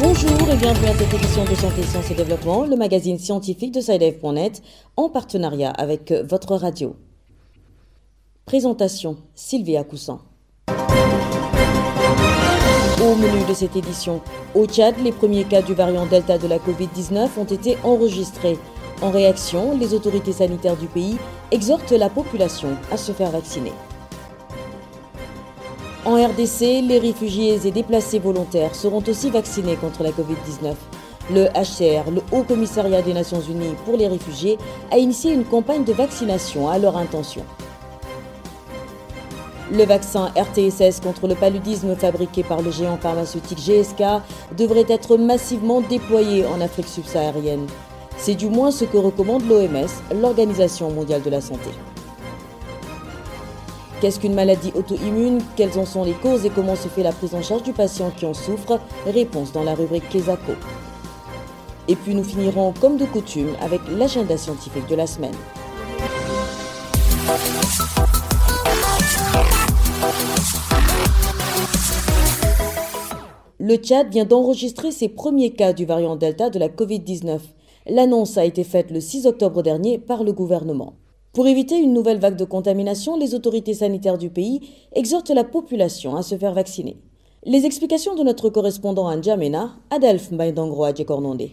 Bonjour et bienvenue à cette édition de Santé, Sciences et Développement, le magazine scientifique de SciDev.net en partenariat avec votre radio. Présentation Sylvia Coussan. Au menu de cette édition, au Tchad, les premiers cas du variant Delta de la Covid-19 ont été enregistrés. En réaction, les autorités sanitaires du pays exhortent la population à se faire vacciner. En RDC, les réfugiés et déplacés volontaires seront aussi vaccinés contre la Covid-19. Le HCR, le Haut Commissariat des Nations Unies pour les réfugiés, a initié une campagne de vaccination à leur intention. Le vaccin RTSS contre le paludisme fabriqué par le géant pharmaceutique GSK devrait être massivement déployé en Afrique subsaharienne. C'est du moins ce que recommande l'OMS, l'Organisation mondiale de la santé. Qu'est-ce qu'une maladie auto-immune? Quelles en sont les causes et comment se fait la prise en charge du patient qui en souffre? Réponse dans la rubrique Kesako. Et puis nous finirons comme de coutume avec l'agenda scientifique de la semaine. Le Tchad vient d'enregistrer ses premiers cas du variant Delta de la Covid-19. L'annonce a été faite le 6 octobre dernier par le gouvernement. Pour éviter une nouvelle vague de contamination, les autorités sanitaires du pays exhortent la population à se faire vacciner. Les explications de notre correspondant à N'Djamena, Adelph Mbaïdangro Adjekornonde.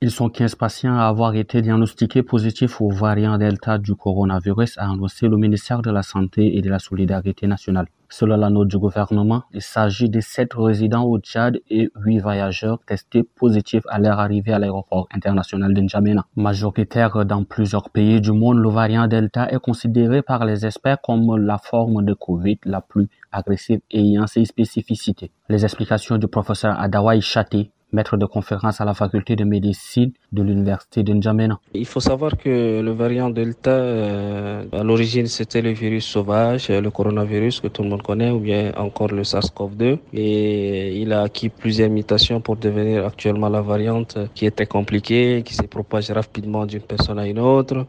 Ils sont 15 patients à avoir été diagnostiqués positifs au variant Delta du coronavirus, a annoncé le ministère de la Santé et de la Solidarité nationale. Selon la note du gouvernement, il s'agit de 7 résidents au Tchad et 8 voyageurs testés positifs à leur arrivée à l'aéroport international de N'Djamena. Majoritaire dans plusieurs pays du monde, le variant Delta est considéré par les experts comme la forme de Covid la plus agressive ayant ses spécificités. Les explications du professeur Adawai Chate, maître de conférence à la faculté de médecine de l'université de N'Djamena. Il faut savoir que le variant Delta, euh, à l'origine, c'était le virus sauvage, le coronavirus que tout le monde connaît, ou bien encore le SARS-CoV-2. Et il a acquis plusieurs mutations pour devenir actuellement la variante qui était compliquée, qui se propage rapidement d'une personne à une autre.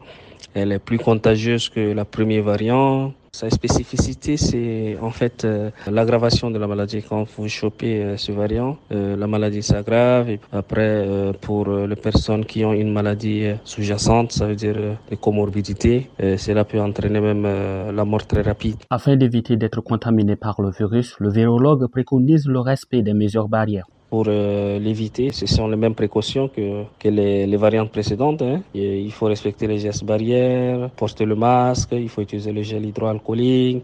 Elle est plus contagieuse que la première variante. Sa spécificité, c'est en fait euh, l'aggravation de la maladie. Quand vous chopez euh, ce variant, euh, la maladie s'aggrave. Après, pour les personnes qui ont une maladie sous-jacente, ça veut dire des comorbidités, cela peut entraîner même la mort très rapide. Afin d'éviter d'être contaminé par le virus, le virologue préconise le respect des mesures barrières pour l'éviter. Ce sont les mêmes précautions que, les, variantes précédentes. Hein. Il faut respecter les gestes barrières, porter le masque, il faut utiliser le gel hydroalcoolique,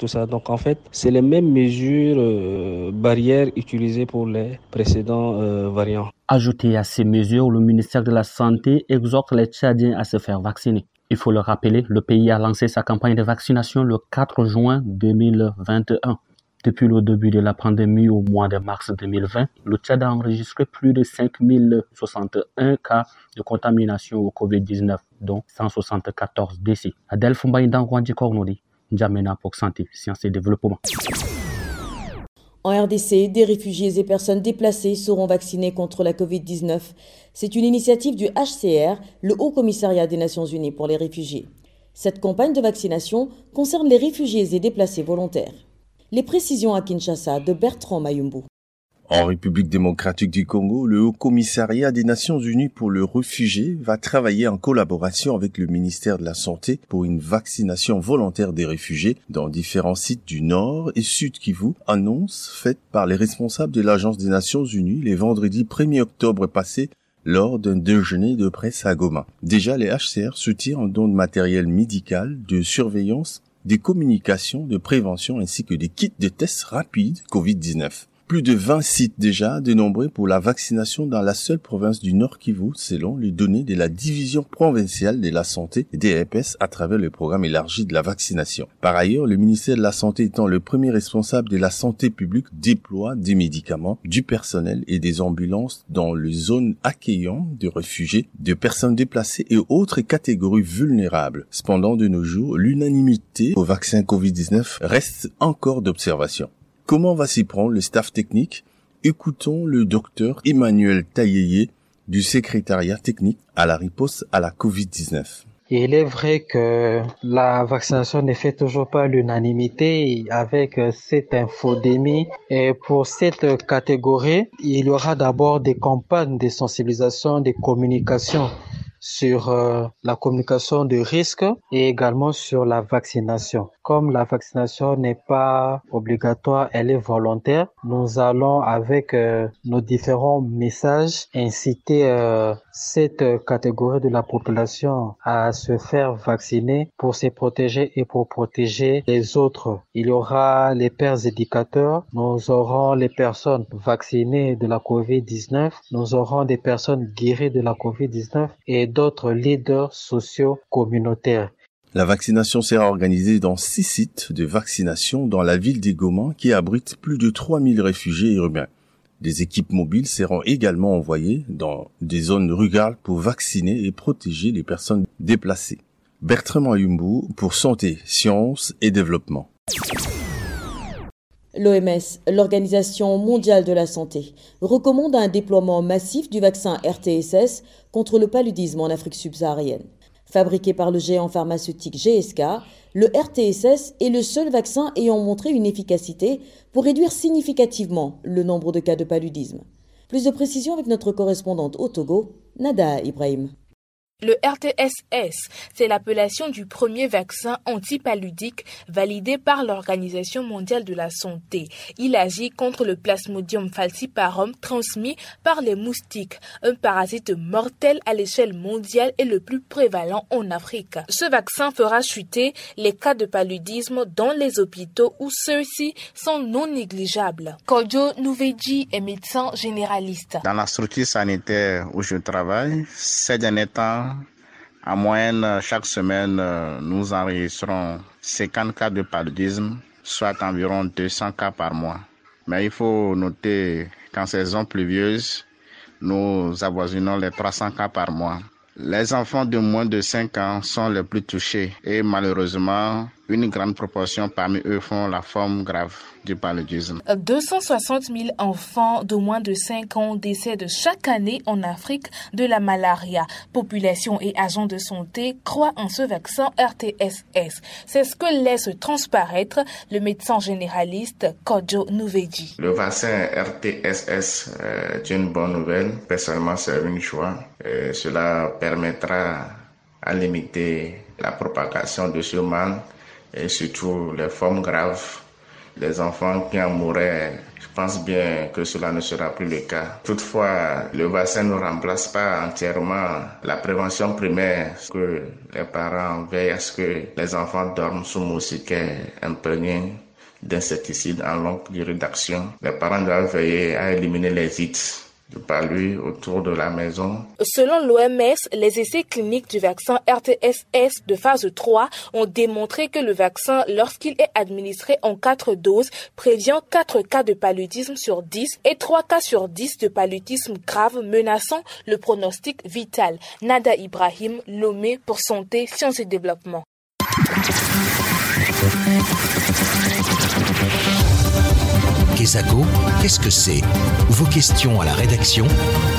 tout ça. Donc en fait, c'est les mêmes mesures euh, barrières utilisées pour les précédents euh, variants. Ajouté à ces mesures, le ministère de la Santé exhorte les Tchadiens à se faire vacciner. Il faut le rappeler, le pays a lancé sa campagne de vaccination le 4 juin 2021. Depuis le début de la pandémie au mois de mars 2020, le Tchad a enregistré plus de 5061 cas de contamination au COVID-19, dont 174 décès. Adèle Fumbaïdan Kornodi, N'Djamena pour Santé, Sciences et Développement. En RDC, des réfugiés et personnes déplacées seront vaccinés contre la COVID-19. C'est une initiative du HCR, le Haut Commissariat des Nations Unies pour les réfugiés. Cette campagne de vaccination concerne les réfugiés et déplacés volontaires. Les précisions à Kinshasa de Bertrand Mayumbu. En République démocratique du Congo, le Haut Commissariat des Nations Unies pour le réfugié va travailler en collaboration avec le ministère de la Santé pour une vaccination volontaire des réfugiés dans différents sites du Nord et Sud Kivu, annonce faite par les responsables de l'Agence des Nations Unies les vendredis 1er octobre passé lors d'un déjeuner de presse à Goma. Déjà, les HCR soutiennent un don de matériel médical, de surveillance des communications de prévention ainsi que des kits de tests rapides Covid-19 plus de 20 sites déjà dénombrés pour la vaccination dans la seule province du Nord Kivu, selon les données de la division provinciale de la santé DEPS à travers le programme élargi de la vaccination. Par ailleurs, le ministère de la Santé étant le premier responsable de la santé publique déploie des médicaments, du personnel et des ambulances dans les zones accueillantes de réfugiés, de personnes déplacées et autres catégories vulnérables. Cependant, de nos jours, l'unanimité au vaccin Covid-19 reste encore d'observation. Comment va s'y prendre le staff technique? Écoutons le docteur Emmanuel Taillé du secrétariat technique à la riposte à la COVID-19. Il est vrai que la vaccination ne fait toujours pas l'unanimité avec cette infodémie. Et pour cette catégorie, il y aura d'abord des campagnes de sensibilisation, de communication sur euh, la communication de risque et également sur la vaccination. Comme la vaccination n'est pas obligatoire, elle est volontaire, nous allons avec euh, nos différents messages inciter euh, cette catégorie de la population à se faire vacciner pour se protéger et pour protéger les autres. Il y aura les pères éducateurs, nous aurons les personnes vaccinées de la COVID-19, nous aurons des personnes guéries de la COVID-19 et d'autres leaders sociaux communautaires. La vaccination sera organisée dans six sites de vaccination dans la ville d'Egoma qui abrite plus de 3000 réfugiés urbains. Des équipes mobiles seront également envoyées dans des zones rurales pour vacciner et protéger les personnes déplacées. Bertrand Ayumbu pour Santé, Sciences et Développement. L'OMS, l'Organisation mondiale de la santé, recommande un déploiement massif du vaccin RTSS contre le paludisme en Afrique subsaharienne. Fabriqué par le géant pharmaceutique GSK, le RTSS est le seul vaccin ayant montré une efficacité pour réduire significativement le nombre de cas de paludisme. Plus de précisions avec notre correspondante au Togo, Nada Ibrahim. Le RTSS, c'est l'appellation du premier vaccin antipaludique validé par l'Organisation mondiale de la santé. Il agit contre le Plasmodium falciparum transmis par les moustiques, un parasite mortel à l'échelle mondiale et le plus prévalent en Afrique. Ce vaccin fera chuter les cas de paludisme dans les hôpitaux où ceux-ci sont non négligeables. Kodjo Nouvedji est médecin généraliste. Dans la structure sanitaire où je travaille, ces derniers temps, en moyenne, chaque semaine, nous enregistrons 50 cas de paludisme, soit environ 200 cas par mois. Mais il faut noter qu'en saison pluvieuse, nous avoisinons les 300 cas par mois. Les enfants de moins de 5 ans sont les plus touchés et malheureusement, une grande proportion parmi eux font la forme grave du paludisme. 260 000 enfants de moins de 5 ans décèdent chaque année en Afrique de la malaria. Population et agents de santé croient en ce vaccin RTSS. C'est ce que laisse transparaître le médecin généraliste Kodjo Nouvedji. Le vaccin RTSS est une bonne nouvelle. Personnellement, c'est une joie. Et cela permettra à limiter la propagation de ce mal et surtout les formes graves. Les enfants qui en mourraient, je pense bien que cela ne sera plus le cas. Toutefois, le vaccin ne remplace pas entièrement la prévention primaire, que les parents veillent à ce que les enfants dorment sous moustiquaires imprégnés d'insecticides en longue durée d'action? Les parents doivent veiller à éliminer les hits autour de la maison. Selon l'OMS, les essais cliniques du vaccin RTSS de phase 3 ont démontré que le vaccin, lorsqu'il est administré en 4 doses, prévient 4 cas de paludisme sur 10 et 3 cas sur 10 de paludisme grave menaçant le pronostic vital. Nada Ibrahim, Lomé pour Santé, Sciences et Développement. Kesako, qu'est-ce que c'est? Vos questions à la rédaction,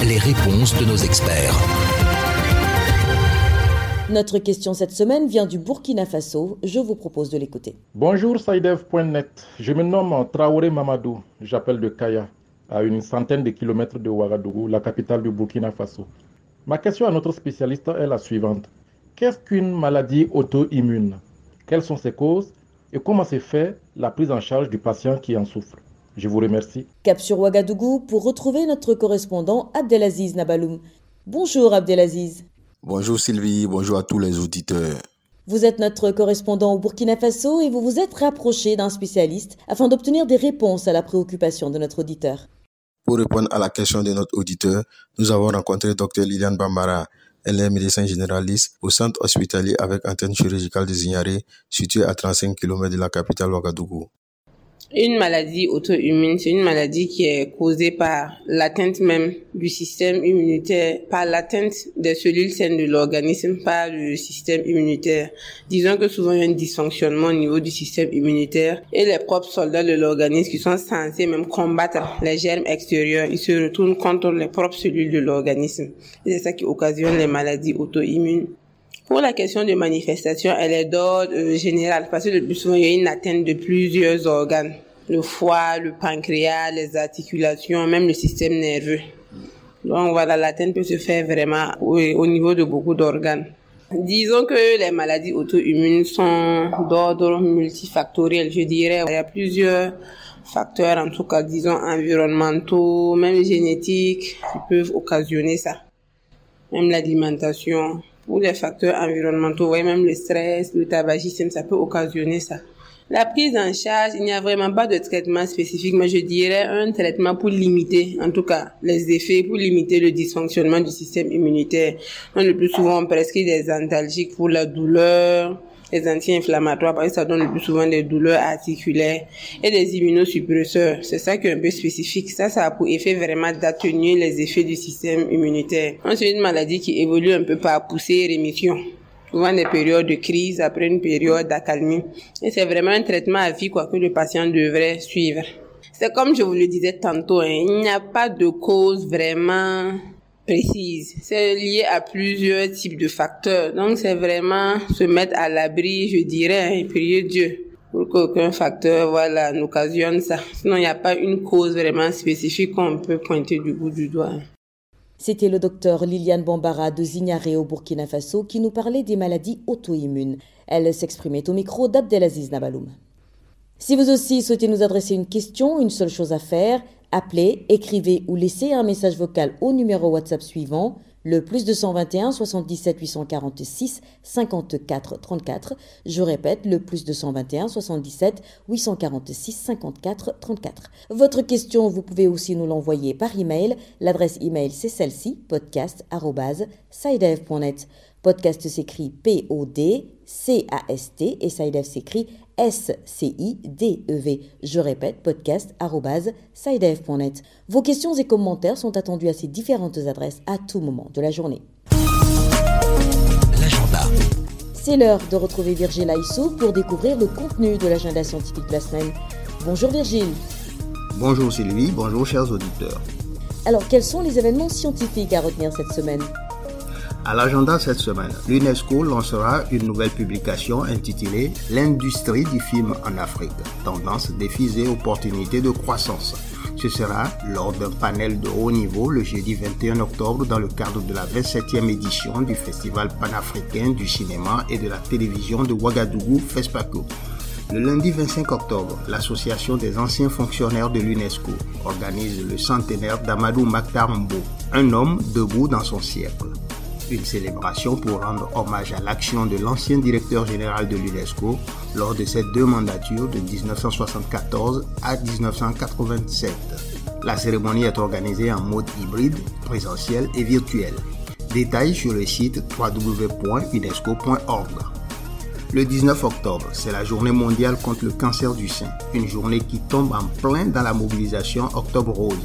les réponses de nos experts. Notre question cette semaine vient du Burkina Faso. Je vous propose de l'écouter. Bonjour Saïdev.net. Je me nomme Traoré Mamadou. J'appelle de Kaya, à une centaine de kilomètres de Ouagadougou, la capitale du Burkina Faso. Ma question à notre spécialiste est la suivante. Qu'est-ce qu'une maladie auto-immune? Quelles sont ses causes? Et comment se fait la prise en charge du patient qui en souffre? Je vous remercie. Cap sur Ouagadougou pour retrouver notre correspondant Abdelaziz Nabaloum. Bonjour Abdelaziz. Bonjour Sylvie, bonjour à tous les auditeurs. Vous êtes notre correspondant au Burkina Faso et vous vous êtes rapproché d'un spécialiste afin d'obtenir des réponses à la préoccupation de notre auditeur. Pour répondre à la question de notre auditeur, nous avons rencontré Dr Liliane Bambara. Elle est médecin généraliste au centre hospitalier avec antenne chirurgicale de Zignaré, situé à 35 km de la capitale Ouagadougou. Une maladie auto-immune, c'est une maladie qui est causée par l'atteinte même du système immunitaire, par l'atteinte des cellules saines de l'organisme par le système immunitaire. Disons que souvent il y a un dysfonctionnement au niveau du système immunitaire et les propres soldats de l'organisme qui sont censés même combattre les germes extérieurs, ils se retournent contre les propres cellules de l'organisme. C'est ça qui occasionne les maladies auto-immunes. Pour la question de manifestation, elle est d'ordre euh, général parce que plus souvent, il y a une atteinte de plusieurs organes. Le foie, le pancréas, les articulations, même le système nerveux. Donc voilà, l'atteinte peut se faire vraiment au, au niveau de beaucoup d'organes. Disons que les maladies auto-immunes sont d'ordre multifactoriel, je dirais. Il y a plusieurs facteurs, en tout cas, disons, environnementaux, même génétiques, qui peuvent occasionner ça. Même l'alimentation, ou les facteurs environnementaux, même le stress, le tabagisme, ça peut occasionner ça. La prise en charge, il n'y a vraiment pas de traitement spécifique, mais je dirais un traitement pour limiter, en tout cas, les effets, pour limiter le dysfonctionnement du système immunitaire. Donc, le plus souvent, on prescrit des antalgiques pour la douleur, les anti-inflammatoires, parce que ça donne le plus souvent des douleurs articulaires et des immunosuppresseurs. C'est ça qui est un peu spécifique. Ça, ça a pour effet vraiment d'atténuer les effets du système immunitaire. C'est une maladie qui évolue un peu par poussée et rémission souvent des périodes de crise après une période d'accalmie. Et c'est vraiment un traitement à vie quoi, que le patient devrait suivre. C'est comme je vous le disais tantôt, hein, il n'y a pas de cause vraiment précise. C'est lié à plusieurs types de facteurs. Donc c'est vraiment se mettre à l'abri, je dirais, hein, et prier Dieu pour qu'aucun facteur voilà, n'occasionne ça. Sinon, il n'y a pas une cause vraiment spécifique qu'on peut pointer du bout du doigt. Hein. C'était le docteur Liliane Bambara de Zignaré au Burkina Faso qui nous parlait des maladies auto-immunes. Elle s'exprimait au micro d'Abdelaziz Nabaloum. Si vous aussi souhaitez nous adresser une question, une seule chose à faire, appelez, écrivez ou laissez un message vocal au numéro WhatsApp suivant le plus 221 77 846 54 34. Je répète, le plus 221 77 846 54 34. Votre question, vous pouvez aussi nous l'envoyer par email. L'adresse email, c'est celle-ci, podcast.sidev.net. Podcast s'écrit P-O-D-C-A-S-T et Sidev s'écrit S-C-I-D-E-V. Je répète, podcast.sidev.net. Vos questions et commentaires sont attendus à ces différentes adresses à tout moment de la journée. L'agenda. C'est l'heure de retrouver Virgile Aissou pour découvrir le contenu de l'agenda scientifique de la semaine. Bonjour Virgile. Bonjour Sylvie, bonjour chers auditeurs. Alors, quels sont les événements scientifiques à retenir cette semaine? À l'agenda cette semaine, l'UNESCO lancera une nouvelle publication intitulée L'industrie du film en Afrique, tendance, défis et opportunités de croissance. Ce sera lors d'un panel de haut niveau le jeudi 21 octobre dans le cadre de la 27e édition du Festival panafricain du cinéma et de la télévision de Ouagadougou, FESPACO. Le lundi 25 octobre, l'Association des anciens fonctionnaires de l'UNESCO organise le centenaire d'Amadou Maktar un homme debout dans son siècle une célébration pour rendre hommage à l'action de l'ancien directeur général de l'UNESCO lors de ses deux mandatures de 1974 à 1987. La cérémonie est organisée en mode hybride, présentiel et virtuel. Détails sur le site www.unesco.org. Le 19 octobre, c'est la journée mondiale contre le cancer du sein, une journée qui tombe en plein dans la mobilisation Octobre Rose.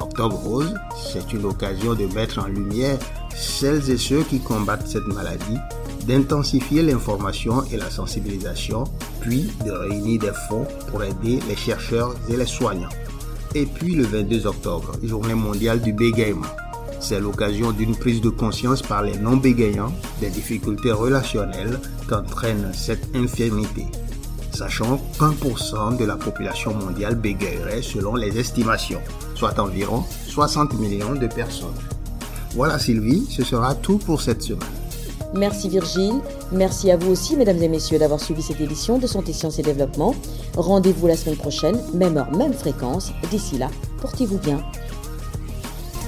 Octobre Rose, c'est une occasion de mettre en lumière celles et ceux qui combattent cette maladie, d'intensifier l'information et la sensibilisation, puis de réunir des fonds pour aider les chercheurs et les soignants. Et puis le 22 octobre, journée mondiale du bégaiement. C'est l'occasion d'une prise de conscience par les non-bégayants des difficultés relationnelles qu'entraîne cette infirmité. Sachant qu'un pour cent de la population mondiale bégayerait selon les estimations, soit environ 60 millions de personnes. Voilà Sylvie, ce sera tout pour cette semaine. Merci Virgile, merci à vous aussi mesdames et messieurs d'avoir suivi cette édition de Santé, Sciences et Développement. Rendez-vous la semaine prochaine, même heure, même fréquence. D'ici là, portez-vous bien.